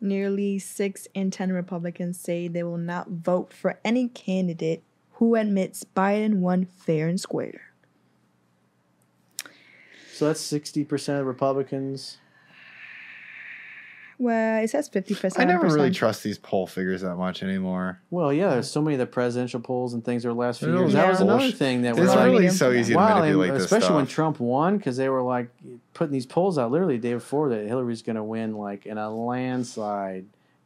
Nearly six in 10 Republicans say they will not vote for any candidate who admits Biden won fair and square. So that's sixty percent of Republicans. Well, it says 50%. I never really trust these poll figures that much anymore. Well, yeah, there's so many of the presidential polls and things over the last few years. all That was another thing that It's was like, really so easy to Wow, manipulate and this especially when. Trump won, because they were like putting these polls out literally the day before that Hillary's going to win like in a landslide.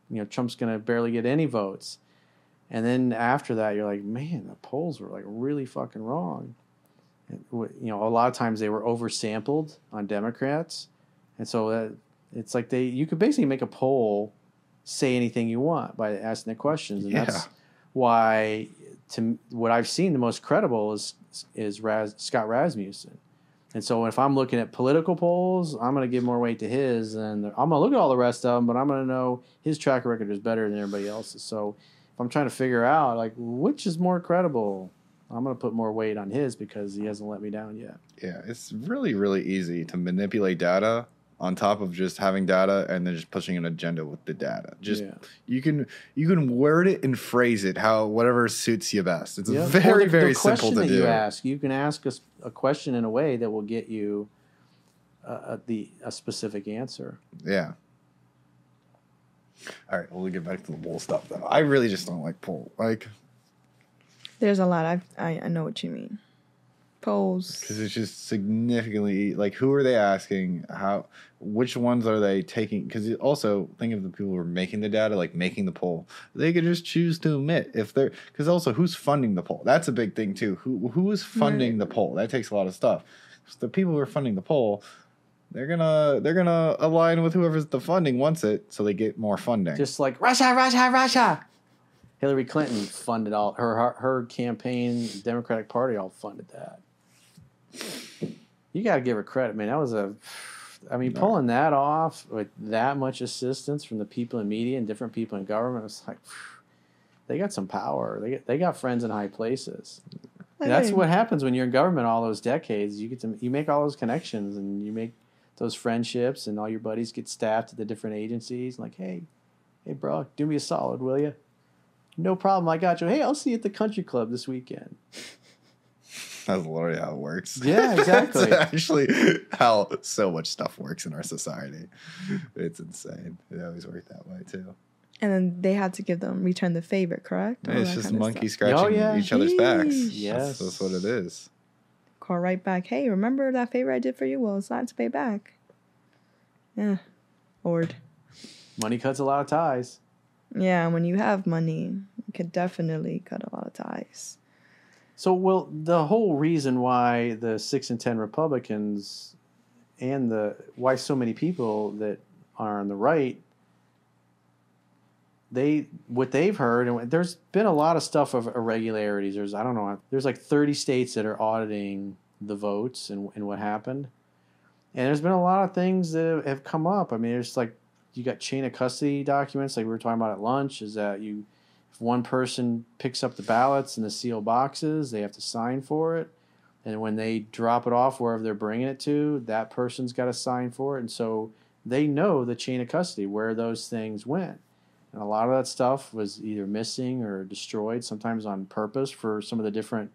You know, Trump's going to barely get any votes, and then after that, you're like, man, the polls were like really fucking wrong. You know, a lot of times they were oversampled on Democrats, and so that it's like they you could basically make a poll say anything you want by asking the questions, and Yeah. that's why to what I've seen the most credible is is Ras, Scott Rasmussen. And so if I'm looking at political polls, I'm going to give more weight to his, and I'm going to look at all the rest of them, but I'm going to know his track record is better than everybody else's. So if I'm trying to figure out like which is more credible, I'm going to put more weight on his because he hasn't let me down yet. Yeah, it's really, really easy to manipulate data on top of just having data and then just pushing an agenda with the data. Just Yeah. you can you can word it and phrase it how whatever suits you best. It's Yeah. very, Or the- the very simple question to that do. You ask. You can ask us a question in a way that will get you uh, uh, the a specific answer. Yeah. All right, well, we'll get back to the poll stuff though. I really just don't like poll. Like There's a lot. I've, I I know what you mean. Polls. because it's just significantly like who are they asking how which ones are they taking because also think of the people who are making the data like making the poll they could just choose to omit if they're because also who's funding the poll that's a big thing too who who is funding the poll that takes a lot of stuff so the people who are funding the poll they're gonna they're gonna align with whoever's the funding wants it so they get more funding Just like Russia, Russia, Russia. Hillary Clinton funded all her her, her campaign. Democratic Party all funded that. You got to give her credit, man. That was a, I mean, pulling that off with that much assistance from the people in media and different people in government was like, they got some power. They get, they got friends in high places. That's what happens when you're in government all those decades. You get to you make all those connections and you make those friendships and all your buddies get staffed at the different agencies. Like, hey, hey, bro, do me a solid, will you? No problem, I got you. Hey, I'll see you at the country club this weekend. That's literally how it works Yeah, exactly. That's actually how so much stuff works in our society it's insane it always worked that way too And then they had to give them return the favor, correct? All it's just monkey scratching Oh, yeah. each other's backs. Sheesh. That's- Yes. that's, what it is. Call right back. Hey, remember that favor I did for you? Well, it's time to pay back. Yeah. Lord. Money cuts a lot of ties. Yeah, and when you have money, you could definitely cut a lot of ties. So, well, the whole reason why the six and ten Republicans and the why so many people that are on the right, they what they've heard, and there's been a lot of stuff of irregularities. There's I don't know, there's like 30 states that are auditing the votes and, and what happened, and there's been a lot of things that have, come up. I mean, there's like you got chain of custody documents, like we were talking about at lunch, is that you if one person picks up the ballots and the sealed boxes, they have to sign for it. And when they drop it off wherever they're bringing it to, that person's got to sign for it. And so they know the chain of custody, where those things went. And a lot of that stuff was either missing or destroyed, sometimes on purpose for some of the different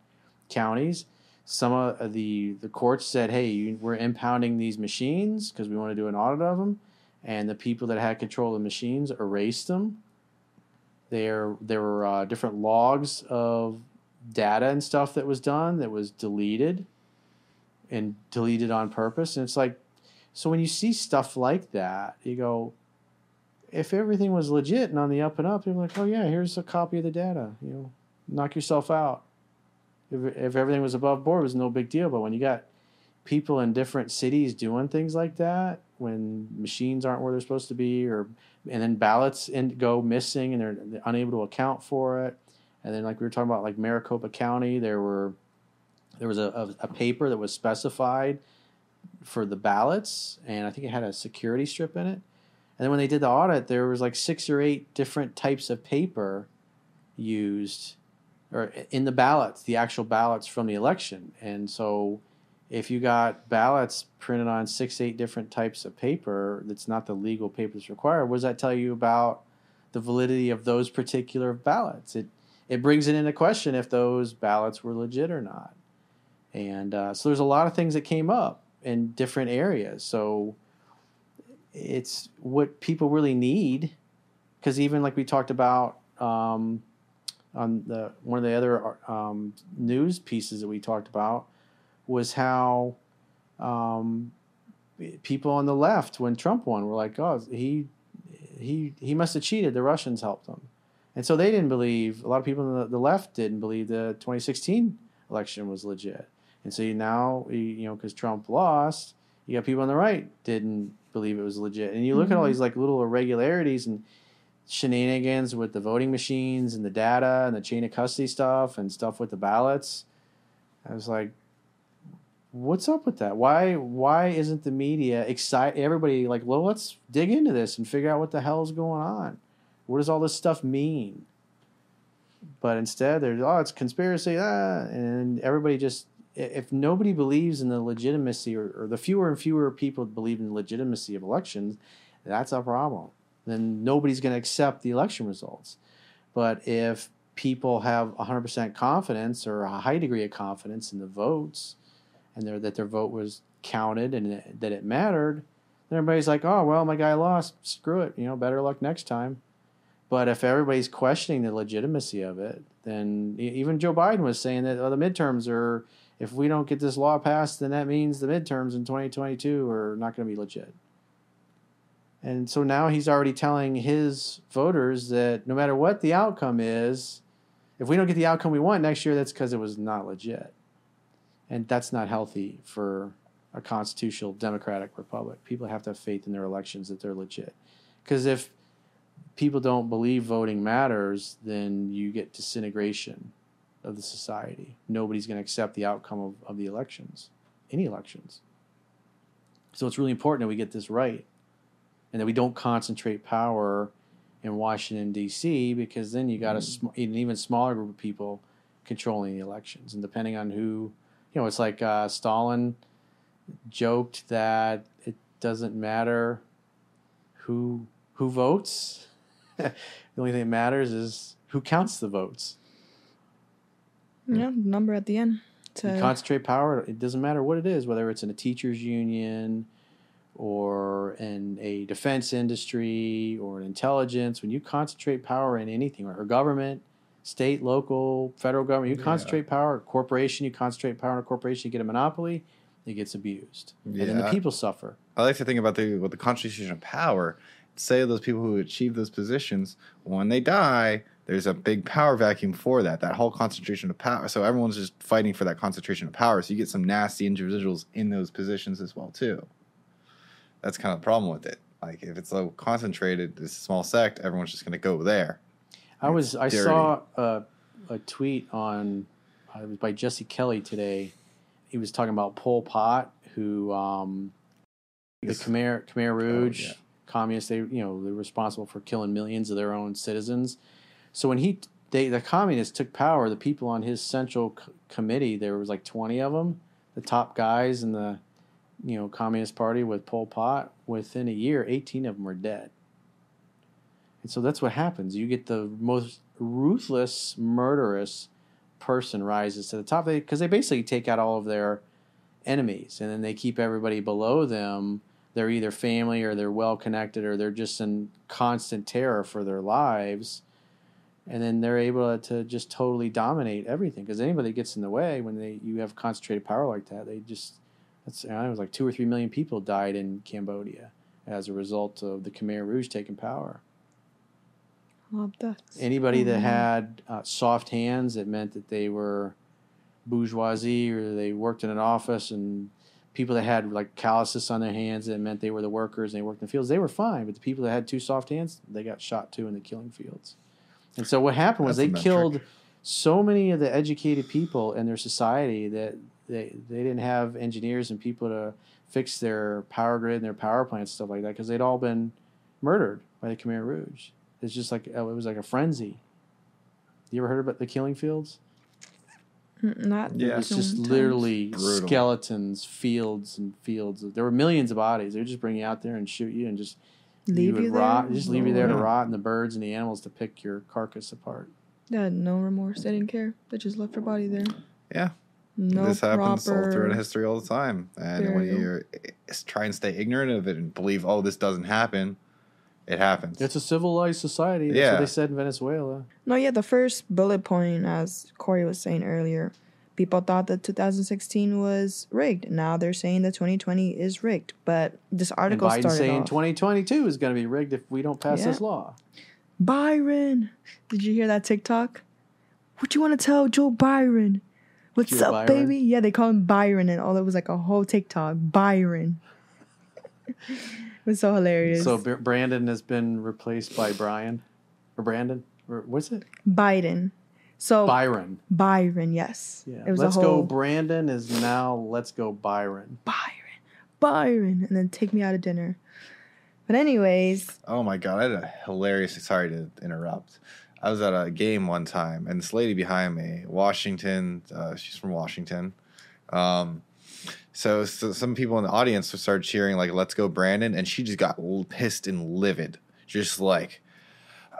counties. Some of uh, the, the courts said, hey, we're impounding these machines because we want to do an audit of them. And the people that had control of the machines erased them there there were uh, different logs of data and stuff that was done that was deleted and deleted on purpose. And it's like so when you see stuff like that you go if everything was legit and on the up and up you're like oh yeah here's a copy of the data you know knock yourself out. If, if everything was above board it was no big deal. But when you got people in different cities doing things like that when machines aren't where they're supposed to be or and then ballots in, go missing and they're, they're unable to account for it. And then like we were talking about like maricopa county there were there was a, a, a paper that was specified for the ballots and i think it had a security strip in it. And then when they did the audit there was like six or eight different types of paper used or in the ballots the actual ballots from the election. And so if you got ballots printed on six, eight different types of paper that's not the legal paper that's required, what does that tell you about the validity of those particular ballots? It it brings it into question if those ballots were legit or not. And uh, so there's a lot of things that came up in different areas. So it's what people really need, because even like we talked about um, on the one of the other um, news pieces that we talked about was how um, people on the left, when Trump won, were like, "Oh, he he he must have cheated. The Russians helped him," and so they didn't believe. A lot of people on the, left didn't believe the 2016 election was legit, and so you now you know because Trump lost, you got people on the right didn't believe it was legit, and you look mm-hmm. at all these like little irregularities and shenanigans with the voting machines and the data and the chain of custody stuff and stuff with the ballots. I was like, what's up with that? Why why isn't the media excited? everybody like, well, let's dig into this and figure out what the hell is going on. What does all this stuff mean? But instead, there's oh, it's conspiracy, ah, and everybody just if nobody believes in the legitimacy or, or the fewer and fewer people believe in the legitimacy of elections, that's a problem. Then nobody's going to accept the election results. But if people have 100% confidence or a high degree of confidence in the votes, and their, that their vote was counted and it, that it mattered, then everybody's like, oh, well, my guy lost. Screw it. You know, better luck next time. But if everybody's questioning the legitimacy of it, then even Joe Biden was saying that oh, the midterms are, if we don't get this law passed, then that means the midterms in 2022 are not going to be legit. And so now he's already telling his voters that no matter what the outcome is, if we don't get the outcome we want next year, that's because it was not legit and that's not healthy for a constitutional democratic republic. People have to have faith in their elections that they're legit. Because if people don't believe voting matters, then you get disintegration of the society. Nobody's going to accept the outcome of, of the elections, any elections. So it's really important that we get this right and that we don't concentrate power in Washington, D.C., because then you got a, mm. an even smaller group of people controlling the elections. And depending on who you know, it's like uh, Stalin joked that it doesn't matter who who votes. the only thing that matters is who counts the votes. Yeah, number at the end. To... concentrate power. It doesn't matter what it is, whether it's in a teachers' union or in a defense industry or in intelligence. When you concentrate power in anything or government, state, local, federal government. You yeah. concentrate power, corporation, you concentrate power in a corporation, you get a monopoly, it gets abused. Yeah. And then the people suffer. I like to think about the with the concentration of power. Say those people who achieve those positions, when they die, there's a big power vacuum for that. That whole concentration of power. So everyone's just fighting for that concentration of power. So you get some nasty individuals in those positions as well too. That's kind of the problem with it. Like if it's so concentrated, this small sect, everyone's just going to go there. I was I dirty. saw a, a tweet on uh, it was by Jesse Kelly today. He was talking about Pol Pot, who um, the Khmer Khmer oh, Rouge oh, yeah. communists. They you know they're responsible for killing millions of their own citizens. So when he they the communists took power, the people on his central c- committee there was like twenty of them, the top guys in the you know Communist Party with Pol Pot. Within a year, eighteen of them were dead. And so that's what happens. You get the most ruthless, murderous person rises to the top because they, they basically take out all of their enemies and then they keep everybody below them. They're either family or they're well connected or they're just in constant terror for their lives. And then they're able to just totally dominate everything because anybody gets in the way when they you have concentrated power like that, they just that's it was like two or three million people died in Cambodia as a result of the Khmer Rouge taking power. Anybody that mm-hmm. had uh, soft hands, it meant that they were bourgeoisie or they worked in an office, and people that had like calluses on their hands, it meant they were the workers and they worked in the fields. They were fine, but the people that had two soft hands, they got shot too in the killing fields. And so what happened was That's they killed so many of the educated people in their society that they they didn't have engineers and people to fix their power grid and their power plants stuff like that because they'd all been murdered by the Khmer Rouge. It's just like oh, it was like a frenzy. You ever heard about the killing fields? Mm, Not Yeah. It's just literally Brutal. skeletons, fields and fields. There were millions of bodies. They would just bring you out there and shoot you and just leave would you, rot. there. Just leave you there to rot, and the birds and the animals to pick your carcass apart. They had no remorse. They didn't care. They just left her body there. Yeah. No this happens all proper. throughout history all the time. And when you're try and stay ignorant of it and believe, oh, this doesn't happen, it happens. It's a civilized society. That's Yeah. what they said in Venezuela. No, yeah, the first bullet point, as Corey was saying earlier, people thought that 2016 was rigged. Now they're saying that 2020 is rigged. But this And article Biden started saying off, 2022 is going to be rigged if we don't pass Yeah. this law. Byron. Did you hear that TikTok? What you want to tell Joe Byron? What's Joe up, Byron? baby? Yeah, they call him Byron, and all it was like a whole TikTok. Byron. it was so hilarious. So Br- Brandon has been replaced by Brian or Brandon or what's it? Biden. So Byron. Byron, yes. Yeah. It was Let's a whole go. Brandon is now. Let's go. Byron. Byron, Byron, and then take me out to dinner. But anyways, Oh my god, I had a hilarious. Sorry to interrupt. I was at a game one time, and this lady behind me, Washington. Uh, she's from Washington. Um, so, so some people in the audience started cheering like "Let's go, Brandon," and she just got pissed and livid, just like,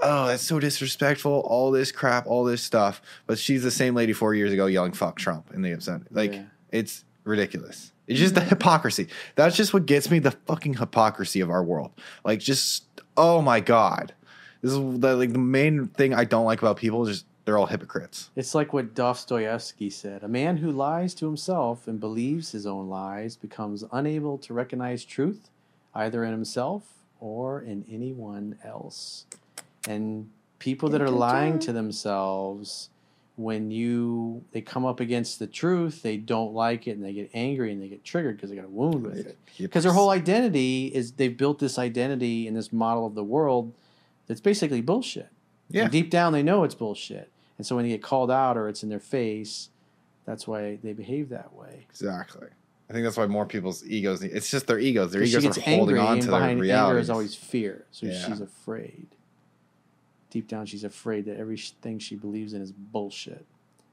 "Oh, that's so disrespectful! All this crap, all this stuff." But she's the same lady four years ago yelling "fuck Trump" in the assembly. Like, Yeah. it's ridiculous. It's just the hypocrisy. That's just what gets me the fucking hypocrisy of our world. Like, just oh my god, this is the, like the main thing I don't like about people. Is just they're all hypocrites. It's like what Dostoevsky said A man who lies to himself and believes his own lies becomes unable to recognize truth either in himself or in anyone else. And people that are lying to themselves, when you they come up against the truth, they don't like it and they get angry and they get triggered because they got a wound with it. Because their whole identity is they've built this identity in this model of the world that's basically bullshit. Yeah. And deep down, they know it's bullshit. And so when they get called out or it's in their face, that's why they behave that way. Exactly. I think that's why more people's egos. It's just their egos. Their egos are holding on to their behind anger reality. is always fear. So Yeah. she's afraid. Deep down, she's afraid that everything she believes in is bullshit.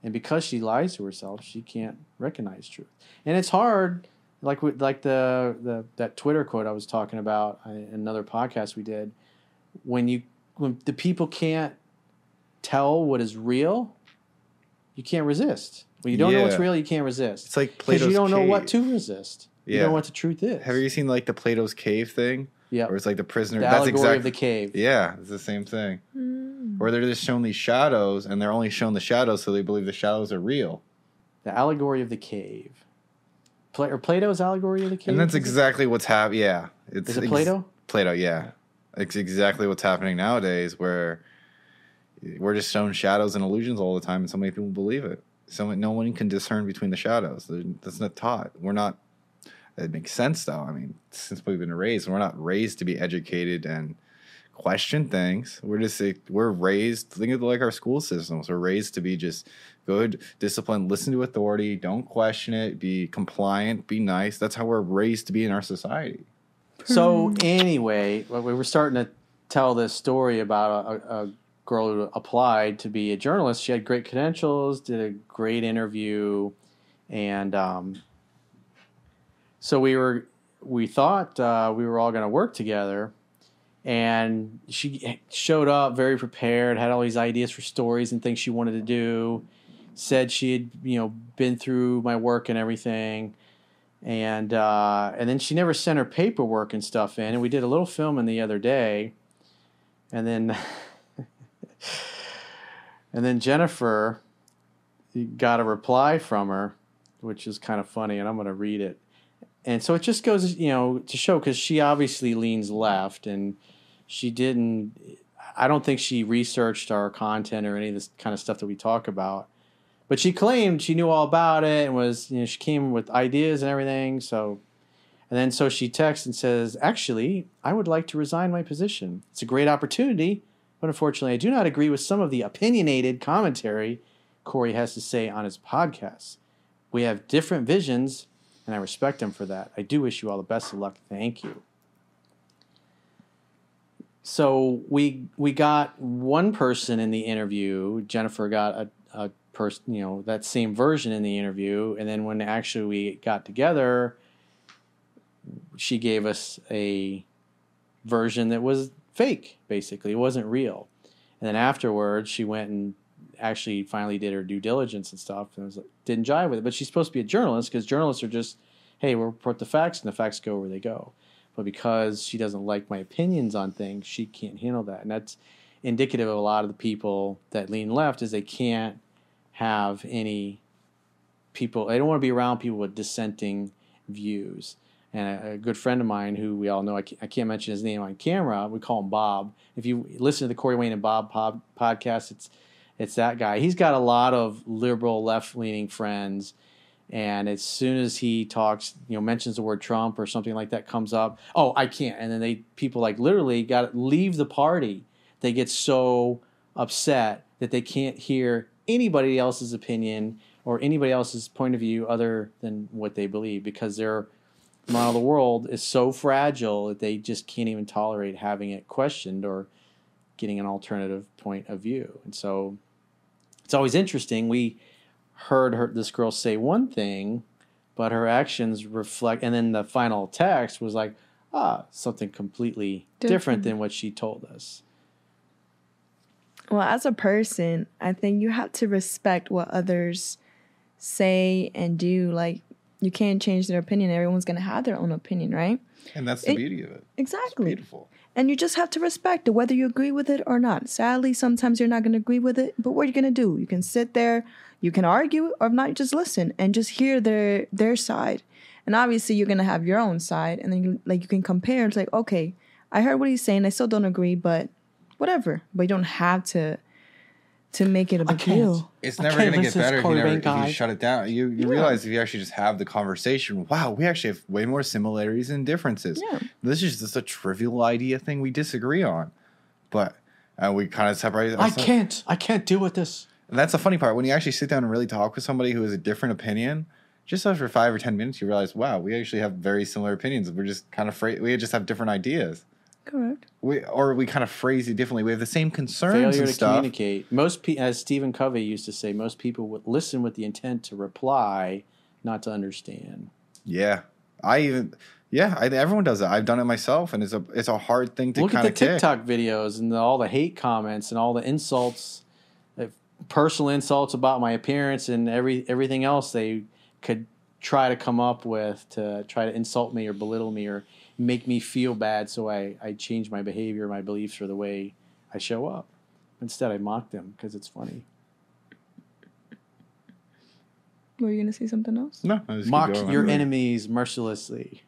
And because she lies to herself, she can't recognize truth. And it's hard, like like the, the that Twitter quote I was talking about uh, in another podcast we did. When you when the people can't tell what is real, you can't resist. When you don't know what's real, you can't resist. It's like Because Plato's you don't know what to resist. You don't know what the truth is. Have you seen like the Plato's cave thing, Yeah. where it's like the prisoner? The that's allegory exactly. of the cave. yeah, it's the same thing. mm, Where they're just shown these shadows, and they're only shown the shadows, so they believe the shadows are real. The allegory of the cave. Pla- or Plato's allegory of the cave. and that's exactly what's happening. Yeah, it's Is it ex- Plato? Plato, yeah. It's exactly what's happening nowadays, where we're just shown shadows and illusions all the time, and so many people believe it. So no one can discern between the shadows. That's not taught. We're not. It makes sense, though. I mean, since we've been raised, we're not raised to be educated and question things. We're just we're raised. Think of like our school systems. We're raised to be just good, disciplined, listen to authority, don't question it, be compliant, be nice. That's how we're raised to be in our society. So hmm. anyway, we were starting to tell this story about a, a girl who applied to be a journalist. She had great credentials, did a great interview, and um, so we were we thought uh, we were all going to work together. And she showed up very prepared, had all these ideas for stories and things she wanted to do. Said she had, you know, been through my work and everything and uh, and then she never sent her paperwork and stuff in. And we did a little filming the other day, and then and then Jennifer got a reply from her, which is kind of funny, and I'm going to read it. And so it just goes, you know, to show because she obviously leans left, and she didn't. I don't think she researched our content or any of this kind of stuff that we talk about but she claimed she knew all about it and was you know she came with ideas and everything so and then so she texts and says actually i would like to resign my position it's a great opportunity but unfortunately i do not agree with some of the opinionated commentary corey has to say on his podcast. We have different visions and i respect him for that. I do wish you all the best of luck. Thank you. So we we got one person in the interview. Jennifer got a, a person, you know, that same version in the interview. And then when actually we got together, she gave us a version that was fake, basically. It wasn't real. And then afterwards, she went and actually finally did her due diligence and stuff and was like, didn't jive with it. But she's supposed to be a journalist because journalists are just, hey, we'll report the facts and the facts go where they go. But because she doesn't like my opinions on things, she can't handle that. And that's indicative of a lot of the people that lean left is they can't have any people, they don't want to be around people with dissenting views. And a, good friend of mine who we all know, I can't, I can't, mention his name on camera, we call him Bob. If you listen to the Corey Wayne and Bob pod, podcast, it's it's that guy. He's got a lot of liberal, left leaning friends. And as soon as he talks, you know, mentions the word Trump or something like that comes up, oh, I can't. And then they people like literally got leave the party. They get so upset that they can't hear anybody else's opinion or anybody else's point of view other than what they believe because their model of the world is so fragile that they just can't even tolerate having it questioned or getting an alternative point of view. And so it's always interesting. We heard her this girl say one thing, but her actions reflect and then the final text was like, ah, something completely different, different than what she told us. Well, as a person, I think you have to respect what others say and do. Like you can't change their opinion. Everyone's gonna have their own opinion, right? And that's the it, beauty of it. Exactly. It's beautiful. And you just have to respect it, whether you agree with it or not. Sadly, sometimes you're not going to agree with it, but what are you going to do? You can sit there, you can argue, or not just listen and just hear their their side. And obviously, you're going to have your own side, and then you, like you can compare. It's like, okay, I heard what he's saying. I still don't agree, but whatever. But you don't have to to make it a big deal. It's never going to get better if you, never, if you, shut it down. You, you yeah. realize if you actually just have the conversation, wow, we actually have way more similarities and differences. Yeah. This is just a trivial idea thing we disagree on, but uh, we kind of separate. Ourselves. I can't. I can't deal with this. And that's the funny part when you actually sit down and really talk with somebody who has a different opinion. Just after five or ten minutes, you realize, wow, we actually have very similar opinions. We're just kind of fra- we just have different ideas. Correct. We or we kind of phrase it differently. We have the same concerns Failure and to stuff. communicate. Most pe- as Stephen Covey used to say, most people would listen with the intent to reply, not to understand. Yeah, I even yeah, I, everyone does that. I've done it myself, and it's a it's a hard thing to look at the TikTok videos and the, all the hate comments and all the insults, uh, personal insults about my appearance and every everything else they could try to come up with to try to insult me or belittle me or make me feel bad so I, I change my behavior, my beliefs, or the way I show up. Instead, I mock them because it's funny. Were you going to say something else? No. Mock your enemies mercilessly.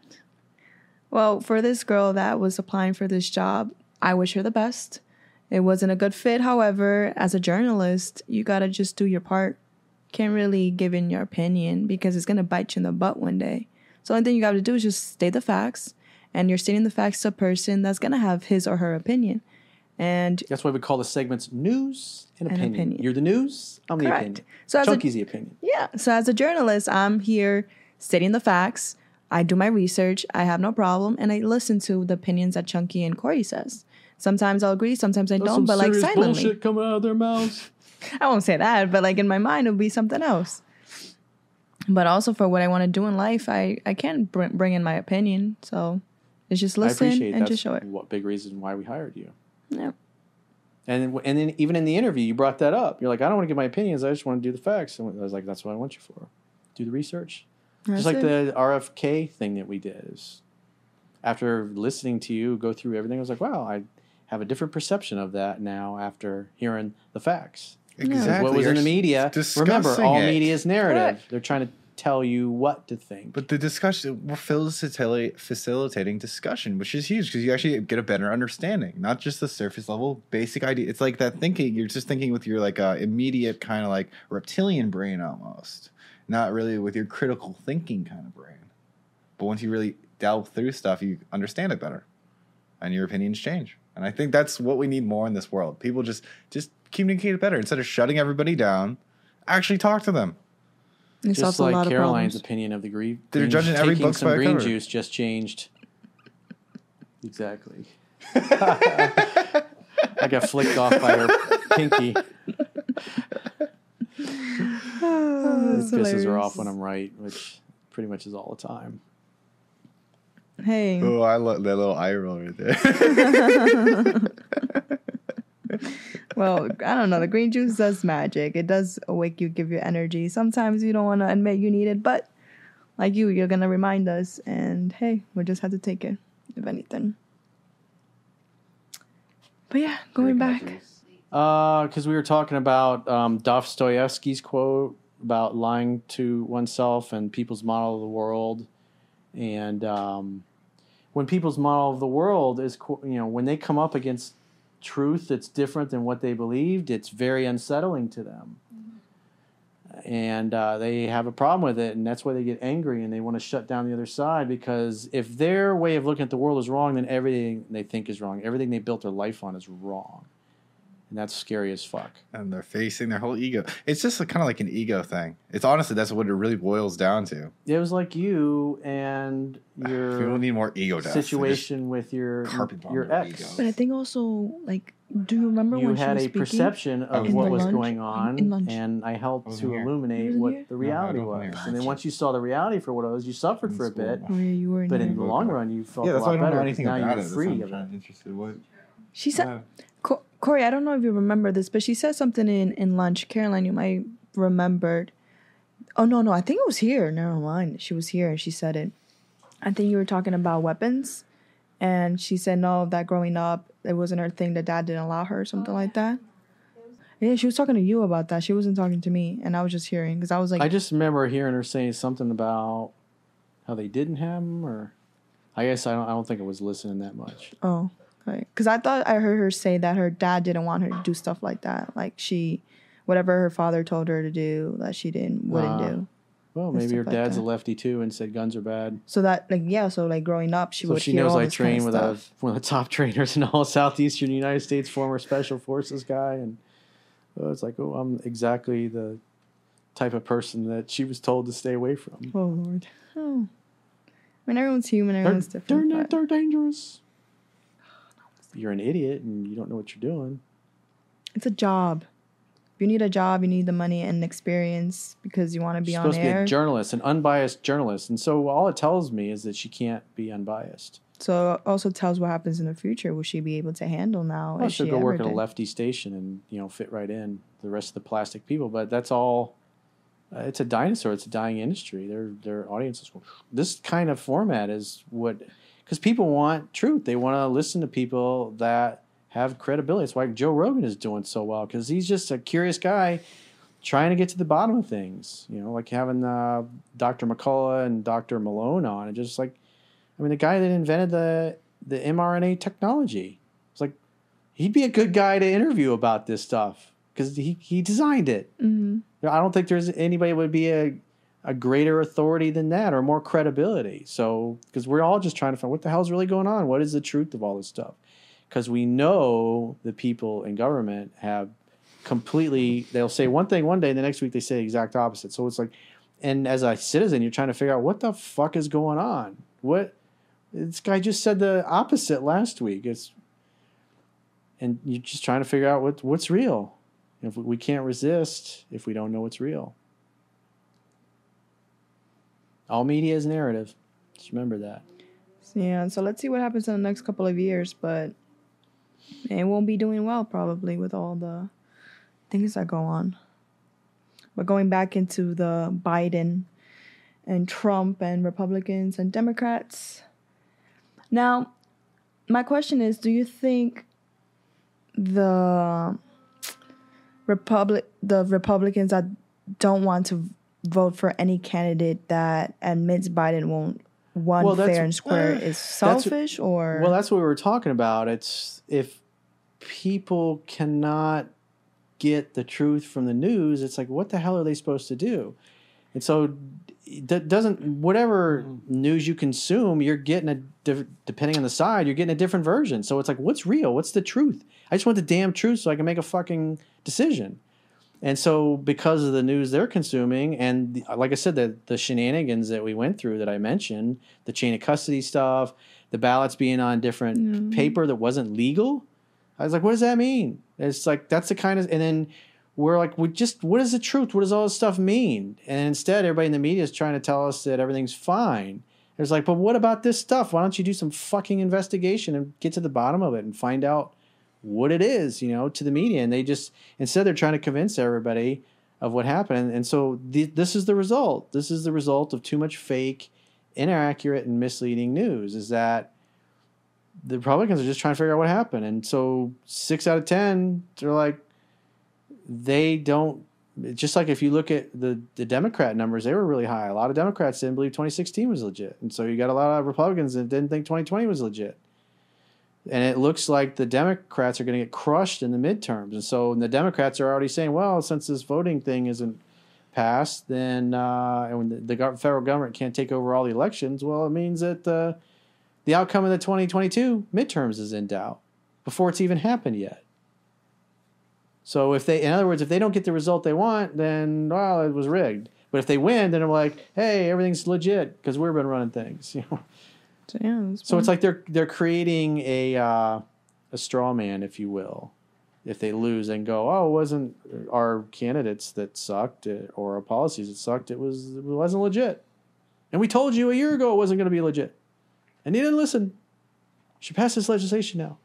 Well, for this girl that was applying for this job, I wish her the best. It wasn't a good fit. However, as a journalist, you got to just do your part. Can't really give in your opinion because it's going to bite you in the butt one day. So, the only thing you got to do is just state the facts and you're stating the facts to a person that's going to have his or her opinion. And that's why we call the segments news and opinion. opinion. You're the news, I'm Correct. the opinion. So as Chunky's a, the opinion. Yeah. So as a journalist, I'm here stating the facts. I do my research. I have no problem, and I listen to the opinions that Chunky and Corey says. Sometimes I'll agree, sometimes I don't, but like silently. bullshit coming out of their mouths. I won't say that, but like in my mind, it'll be something else. But also for what I want to do in life, I I can't br- bring in my opinion. So is just listen and just show it. What big reason why we hired you? Yeah. And and then even in the interview, you brought that up. You're like, I don't want to give my opinions. I just want to do the facts. And I was like, that's what I want you for. Do the research. That's just like it. the RFK thing that we did. Is after listening to you go through everything, I was like, wow, I have a different perception of that now after hearing the facts. Exactly. What was in the media? Remember, all it. media is narrative. Correct. They're trying to tell you what to think. But the discussion, we're facilitating discussion, which is huge because you actually get a better understanding, not just the surface level basic idea. It's like that thinking, you're just thinking with your like uh, immediate kind of like reptilian brain almost, not really with your critical thinking kind of brain. But once you really delve through stuff, you understand it better and your opinions change. And I think that's what we need more in this world. People just just communicate better instead of shutting everybody down. Actually talk to them it's just like Caroline's opinion of the green. They're judging every book some green cover. juice just changed. Exactly. I got flicked off by her pinky. That's pisses her hilarious. off when I'm right, which pretty much is all the time. Hey, Oh, I love that little eye roll right there. well, I don't know. The green juice does magic. It does awake you, give you energy. Sometimes you don't want to admit you need it, but like you, you're gonna remind us, and hey, we just have to take it, if anything. But yeah, going back. Because we were talking about um, Dostoevsky's quote about lying to oneself and people's model of the world, and um, when people's model of the world is, you know, when they come up against truth that's different than what they believed, it's very unsettling to them, and uh, they have a problem with it, and that's why they get angry and they want to shut down the other side because if their way of looking at the world is wrong, then everything they think is wrong. Everything they built their life on is wrong and that's scary as fuck. and they're facing their whole ego. It's just kind of like an ego thing. It's honestly that's what it really boils down to. It was like you and your. People your need more ego deaths. Situation with your carpet bomb your ex. ego. But I think also, like, do you remember You when she had was a speaking? perception of what was lunch- going on, in lunch. and I helped wasn't to here. Illuminate wasn't what here? the reality don't was. And then once you saw the reality for what it was, you suffered In for a bit. Oh yeah, you were. In But in the long run, you felt yeah, a that's lot why I don't better know anything now about you're it. Free I'm of it. interested. What? she said, Yeah. Co- Corey, I don't know if you remember this, but she said something in, in lunch. Caroline, you might remembered. Oh no, no, I think it was here. Never mind. She was here and she said it. I think you were talking about weapons, and she said no, that growing up it wasn't her thing. That dad didn't allow her, or something oh, like that. Yeah, she was talking to you about that. She wasn't talking to me, and I was just hearing because I was like, I just remember hearing her saying something about how they didn't have them, or I guess I don't. I don't think I was listening that much. Oh, okay. Because I thought I heard her say that her dad didn't want her to do stuff like that. Like she, whatever her father told her to do, that she didn't wouldn't Ah. do. Well, maybe her stuff like dad's a lefty too, and said guns are bad. So that like yeah, so like growing up, she so would she knows I this kind train of with stuff. a one of the top trainers in all southeastern United States, former special forces guy, and uh, it's like, oh, I'm exactly the type of person that she was told to stay away from. Oh lord. Oh. I mean, everyone's human. They're, Everyone's they're, different. not- but- they're dangerous. You're an idiot and you don't know what you're doing. It's a job. If you need a job, you need the money and experience because you want to be She's on supposed to be air. a journalist, an unbiased journalist, and so all it tells me is that she can't be unbiased. so it also tells what happens in the future. Will she be able to handle now? Well, she'll she go work ever at a lefty station and you know fit right in the rest of the plastic people. But that's all. Uh, it's a dinosaur. It's a dying industry. Their their audiences. This kind of format is what because people want truth. They want to listen to people that have credibility. That's why Joe Rogan is doing so well because he's just a curious guy trying to get to the bottom of things. You know, like having uh, Dr. McCullough and Dr. Malone on, and just like, I mean, the guy that invented the the mRNA technology. It's like he'd be a good guy to interview about this stuff because he he designed it. Mhm. I don't think there's anybody would be a a greater authority than that or more credibility. So because we're all just trying to find what the hell's really going on. What is the truth of all this stuff? Because we know the people in government have completely. They'll say one thing one day, and the next week they say the exact opposite. So it's like, and as a citizen, you're trying to figure out what the fuck is going on. What this guy just said the opposite last week. It's and you're just trying to figure out what what's real. If we can't resist if we don't know what's real. All media is narrative. Just remember that. Yeah, so let's see what happens in the next couple of years, but it won't be doing well probably with all the things that go on. But going back into the Biden and Trump and Republicans and Democrats. Now, my question is do you think the Republic the Republicans that don't want to vote for any candidate that admits Biden won't won Well, fair and square uh, is selfish or Well, that's what we were talking about. It's if people cannot get the truth from the news, it's like what the hell are they supposed to do? And so that doesn't whatever news you consume, you're getting a depending on the side, you're getting a different version. So it's like what's real? What's the truth? I just want the damn truth so I can make a fucking decision. And so, because of the news they're consuming, and the, like I said, the, the shenanigans that we went through that I mentioned, the chain of custody stuff, the ballots being on different mm-hmm. paper that wasn't legal, I was like, what does that mean? It's like, that's the kind of, and then we're like, we just what is the truth? What does all this stuff mean? And instead, everybody in the media is trying to tell us that everything's fine. It's like, but what about this stuff? Why don't you do some fucking investigation and get to the bottom of it and find out what it is, you know, to the media? And they just instead they're trying to convince everybody of what happened. And so th- this is the result. This is the result of too much fake, inaccurate, and misleading news. Is that the Republicans are just trying to figure out what happened, and so six out of ten, they're like, they don't. Just like if you look at the the Democrat numbers, they were really high. A lot of Democrats didn't believe 2016 was legit, and so you got a lot of Republicans that didn't think 2020 was legit. And it looks like the Democrats are going to get crushed in the midterms, and so the Democrats are already saying, well, since this voting thing isn't passed, then uh, and when the, the federal government can't take over all the elections, well, it means that uh, the outcome of the 2022 midterms is in doubt before it's even happened yet. So if they, in other words, if they don't get the result they want, then well, it was rigged. But if they win, then I'm like, hey, everything's legit because we've been running things. You know. So, yeah, So it's like they're they're creating a uh, a straw man, if you will. If they lose and go, oh, it wasn't our candidates that sucked or our policies that sucked. It was it wasn't legit, and we told you a year ago it wasn't going to be legit, and you didn't listen. You should pass this legislation now.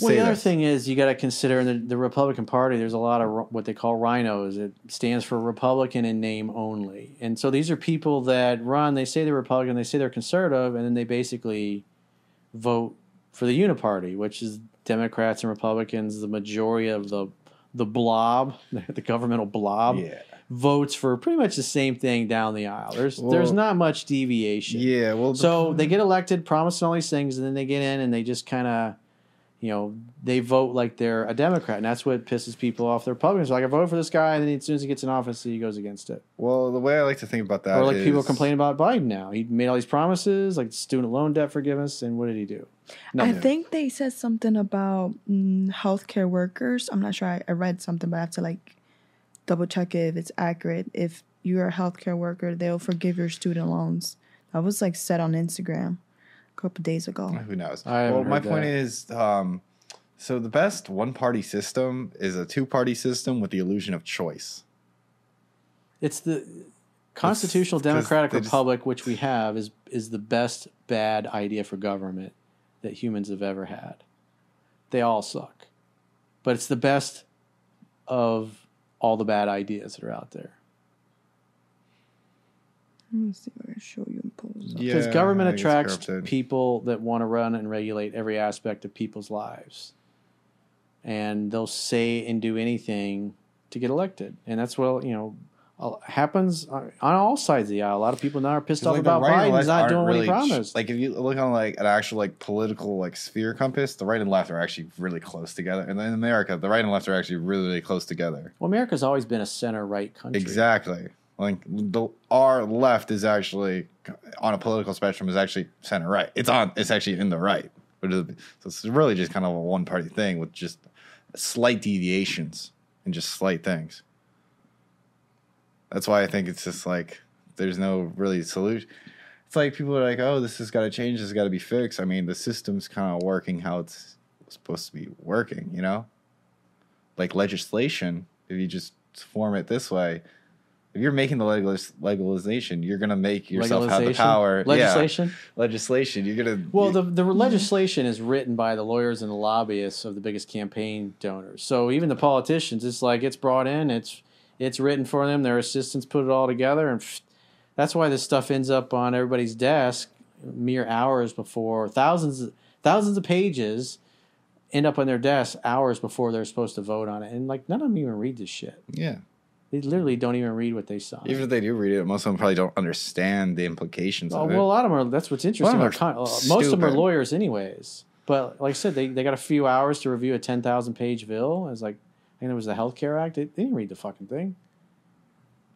Well, the other this. thing is you got to consider in the, the Republican Party. There's a lot of what they call RINOs. It stands for Republican in name only, and so these are people that run. They say they're Republican, they say they're conservative, and then they basically vote for the Uniparty, which is Democrats and Republicans. The majority of the the blob, the governmental blob, Yeah. votes for pretty much the same thing down the aisle. There's there's not much deviation. Yeah. Well, the- So they get elected, promising all these things, and then they get in and they just kind of, you know, they vote like they're a Democrat, and that's what pisses people off. The Republicans are like, I voted for this guy, and then as soon as he gets in office, he goes against it. well, the way I like to think about that or like people complain about Biden now. He made all these promises, like student loan debt forgiveness, and what did he do? I think they said something about mm, healthcare workers. I'm not sure. I, I read something, but I have to like double check if it's accurate. If you're a healthcare worker, they'll forgive your student loans. That was like said on Instagram a couple days ago. Who knows? I well, my heard point that. is, um, so the best one-party system is a two-party system with the illusion of choice. It's the constitutional 'cause democratic they just- republic which we have is is the best bad idea for government that humans have ever had. They all suck. But it's the best of all the bad ideas that are out there. Let me see if I can show you and pull this up. Because Yeah, government I think it's attracts corrupted. people that want to run and regulate every aspect of people's lives. And they'll say and do anything to get elected. And that's what, you know, uh, happens on on all sides of the aisle. A lot of people now are pissed 'Cause, off like, the about right and Biden's left not aren't doing really what he promised. Like if you look on like an actual like political like sphere compass, the right and left are actually really close together. And in America, the right and left are actually really, really close together. well, America's always been a center right country. Exactly. Like the our left is actually on a political spectrum is actually center right. It's on. It's actually in the right. So it's really just kind of a one party thing with just slight deviations and just slight things. That's why I think it's just like there's no really solution. It's like people are like, "Oh, this has got to change. This has got to be fixed." I mean, the system's kind of working how it's supposed to be working. You know, like legislation. If you just form it this way, if you're making the legalization, you're gonna make yourself have the power. Legislation? Yeah, legislation. You're gonna. Well, the, the legislation is written by the lawyers and the lobbyists of the biggest campaign donors. So even the politicians, it's like it's brought in, it's it's written for them. Their assistants put it all together, and pfft, that's why this stuff ends up on everybody's desk mere hours before thousands thousands of pages end up on their desk hours before they're supposed to vote on it. And like none of them even read this shit. yeah. They literally don't even read what they saw. Even if they do read it, most of them probably don't understand the implications Oh, of it. well, a lot of them are. That's what's interesting. them are con- uh, most of them are lawyers, anyways. But like I said, they, they got a few hours to review a ten thousand page bill. I was like, I think it was the Health Care Act. They, they didn't read the fucking thing.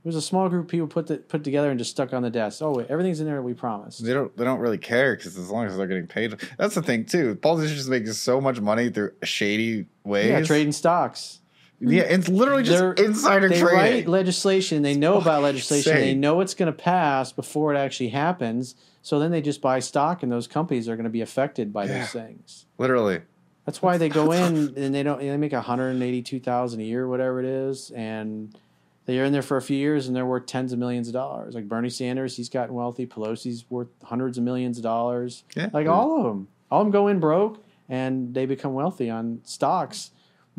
It was a small group of people put the, put together and just stuck on the desk. Oh wait, everything's in there we promise. They don't. They don't really care because as long as they're getting paid, that's the thing too. Politicians make so much money through shady ways. Yeah, trading stocks. Yeah, it's literally just They're- insider They trading. They write legislation. They know about legislation. They know it's going to pass before it actually happens. So then they just buy stock, and those companies are going to be affected by Yeah. those things. literally, That's why they go in and they don't. They make one hundred and eighty-two thousand a year, whatever it is, and they're in there for a few years and they're worth tens of millions of dollars. Like Bernie Sanders, he's gotten wealthy. Pelosi's worth hundreds of millions of dollars. Yeah. Like all of them, all of them go in broke and they become wealthy on stocks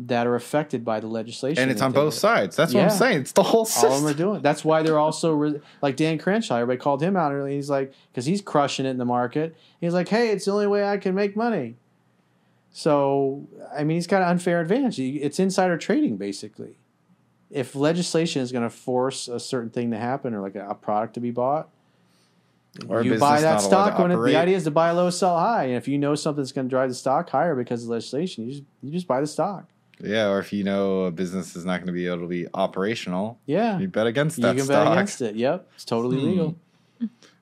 that are affected by the legislation. and it's on both sides. That's what I'm saying. It's the whole All of them are system. doing. That's why they're also re- like Dan Crenshaw. Everybody called him out early. He's like, because he's crushing it in the market. He's like, hey, it's the only way I can make money. So I mean, he's got an unfair advantage. It's insider trading, basically. If legislation is going to force a certain thing to happen or like a, a product to be bought, Or you buy that stock when it, the idea is to buy low, sell high. And if you know something's going to drive the stock higher because of legislation, you just you just buy the stock. Yeah, or if you know a business is not going to be able to be operational, Yeah, you bet against that you can stock. bet against it. Yep, it's totally Hmm. legal.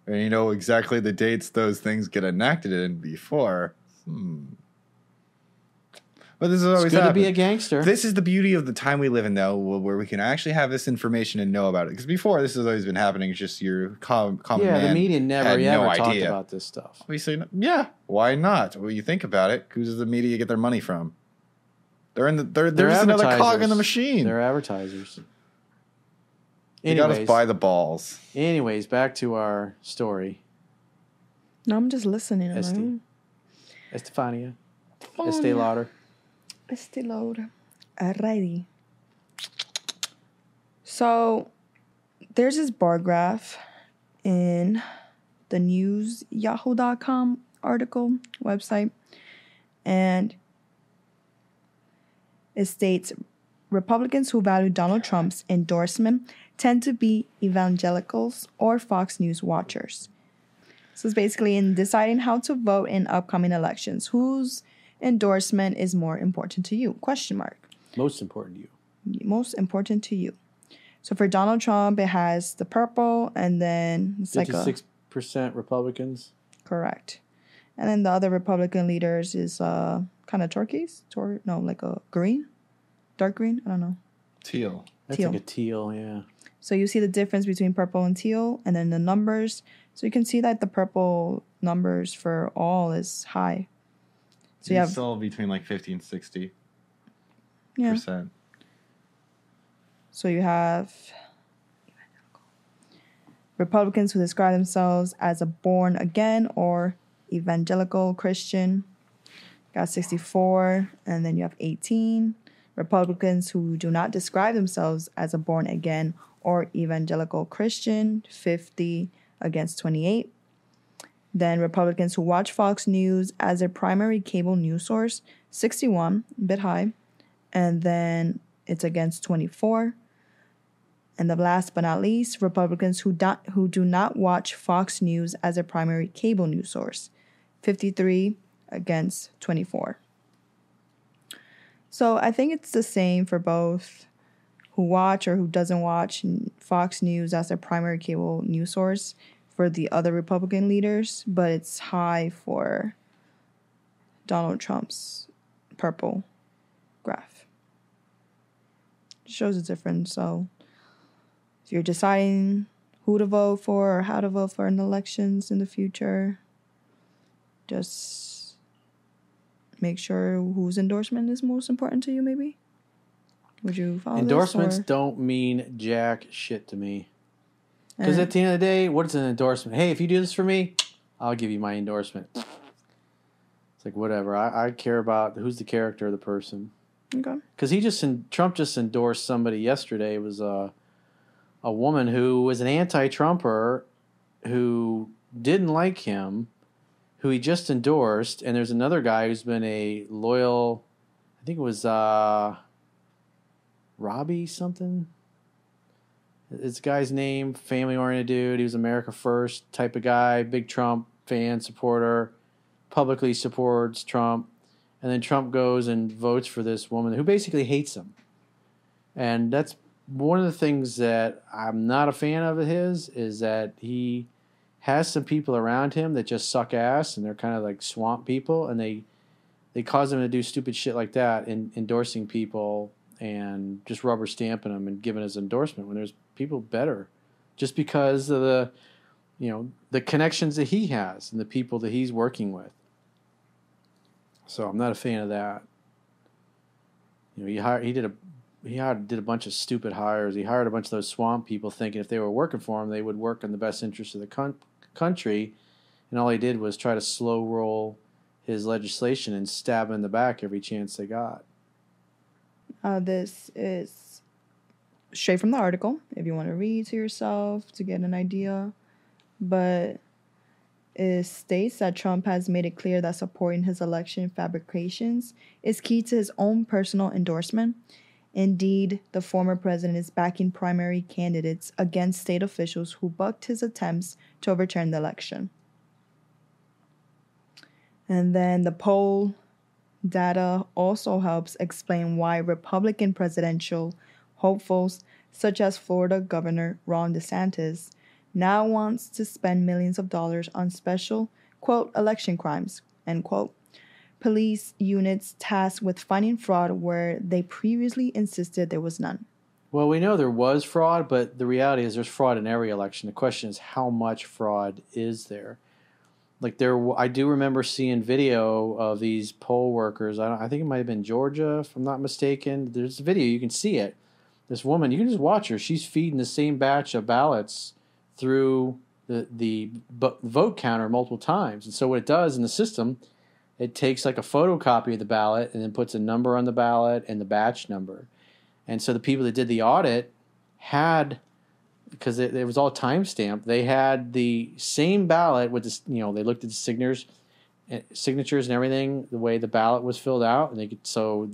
And you know exactly the dates those things get enacted in before. Hmm. But this is It's always good to be a gangster. This is the beauty of the time we live in, though, where we can actually have this information and know about it. Because before, this has always been happening. It's just your com- common yeah, the media never ever no talked idea. about this stuff. We say, yeah, why not? Well, you think about it. Who does the media get their money from? They're in the. They're, they're, They're just another cog in the machine. They're advertisers. They got us by the balls. anyways, back to our story. No, I'm just listening. I'm Esty. like, Estefania, oh, Estee yeah. Lauder. Estee Lauder. Alrighty. So there's this bar graph in the news yahoo.com article website and it states Republicans who value Donald Trump's endorsement tend to be evangelicals or Fox News watchers. So it's basically in deciding how to vote in upcoming elections. Whose endorsement is more important to you? Question mark. Most important to you. Most important to you. So for Donald Trump, it has the purple, and then it's like a Fifty-six percent Republicans. correct, and then the other Republican leaders is uh kind of turquoise, tor- no, like a green, dark green. I don't know. Teal. That's Teal. like a teal. Yeah. So you see the difference between purple and teal, and then the numbers. So you can see that the purple numbers for all is high. So you have still between like 50 and 60 yeah. percent. So you have Republicans who describe themselves as a born again or evangelical Christian. Got 64, and then you have 18 Republicans who do not describe themselves as a born again or evangelical Christian, 50 against 28. Then Republicans who watch Fox News as their primary cable news source, 61, a bit high. And then it's against 24. And the last but not least, Republicans who do, who do not watch Fox News as a primary cable news source, 53 against 24. So I think it's the same for both who watch or who doesn't watch Fox News as their primary cable news source for the other Republican leaders, but it's high for Donald Trump's purple graph. shows a difference. So if you're deciding who to vote for or how to vote for in elections in the future, just make sure whose endorsement is most important to you, maybe. Would you follow Endorsements or- don't mean jack shit to me. Because Uh, at the end of the day, what is an endorsement? Hey, if you do this for me, I'll give you my endorsement. It's like whatever. I, I care about who's the character of the person. okay. Because he just Trump just endorsed somebody yesterday. It was a a woman who was an anti-Trumper who didn't like him, who he just endorsed, and there's another guy who's been a loyal. I think it was uh, Robbie something. It's guy's name, family oriented dude. He was America First type of guy, big Trump fan, supporter, publicly supports Trump. And then Trump goes and votes for this woman who basically hates him. And that's one of the things that I'm not a fan of his is that he has some people around him that just suck ass and they're kind of like swamp people and they they cause him to do stupid shit like that in endorsing people and just rubber stamping them and giving his endorsement when there's people better just because of the you know the connections that he has and the people that he's working with So I'm not a fan of that. You know, he hired, he did a he hired, did a bunch of stupid hires. He hired a bunch of those swamp people, thinking if they were working for him, they would work in the best interest of the con- country. And all he did was try to slow roll his legislation and stab him in the back every chance they got. Uh, this is straight from the article if you want to read to yourself to get an idea. But it states that Trump has made it clear that supporting his election fabrications is key to his own personal endorsement. Indeed, the former president is backing primary candidates against state officials who bucked his attempts to overturn the election. And then the poll data also helps explain why Republican presidential hopefuls, such as Florida Governor Ron DeSantis, now wants to spend millions of dollars on special, quote, election crimes, end quote, police units tasked with finding fraud where they previously insisted there was none. Well, we know there was fraud, but the reality is there's fraud in every election. The question is how much fraud is there? Like there, I do remember seeing video of these poll workers. I, I think it might have been Georgia, if I'm not mistaken. There's a video you can see it. This woman, you can just watch her. She's feeding the same batch of ballots through the the vote counter multiple times. And so what it does in the system, it takes like a photocopy of the ballot and then puts a number on the ballot and the batch number. And so the people that did the audit had because it, it, was all time stamped. They had the same ballot with this, you know, they looked at the signatures, eh, signatures and everything, the way the ballot was filled out, and they could so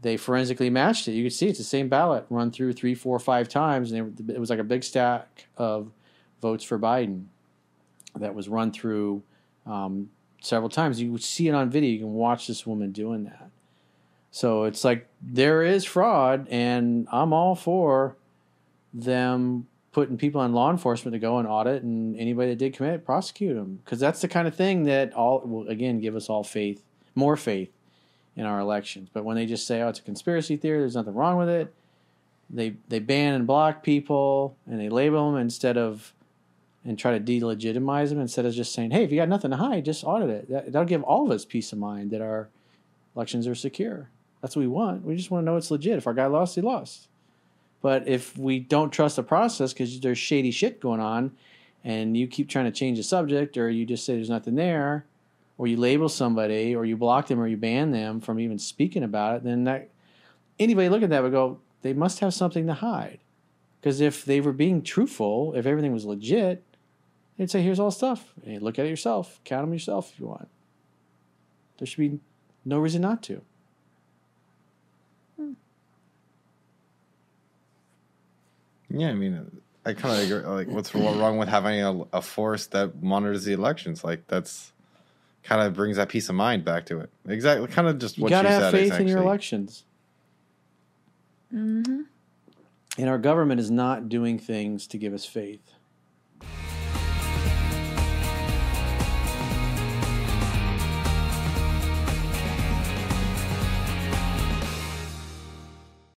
they forensically matched it. You could see it's the same ballot run through three, four, five times, and it, it was like a big stack of votes for Biden that was run through um, several times. You see it on video. You can watch this woman doing that. So it's like there is fraud, and I'm all for them putting people on law enforcement to go and audit, and anybody that did commit, prosecute them, because that's the kind of thing that all will again give us all faith, more faith in our elections. But when they just say, "Oh, it's a conspiracy theory," there's nothing wrong with it. They they ban and block people, and they label them instead of and try to delegitimize them instead of just saying, "Hey, if you got nothing to hide, just audit it." That, that'll give all of us peace of mind that our elections are secure. That's what we want. We just want to know it's legit. If our guy lost, he lost. But if we don't trust the process because there's shady shit going on, and you keep trying to change the subject, or you just say there's nothing there, or you label somebody, or you block them, or you ban them from even speaking about it, then that anybody looking at that would go, they must have something to hide. Because if they were being truthful, if everything was legit, they'd say, "Here's all the stuff. Hey, look at it yourself. Count them yourself if you want." There should be no reason not to. Yeah, I mean, I kind of agree. Like, what's wrong with having a, a force that monitors the elections? Like, that's kind of brings that peace of mind back to it. Exactly, kind of just you what gotta you have said. faith actually. in your elections. Mm-hmm. And our government is not doing things to give us faith.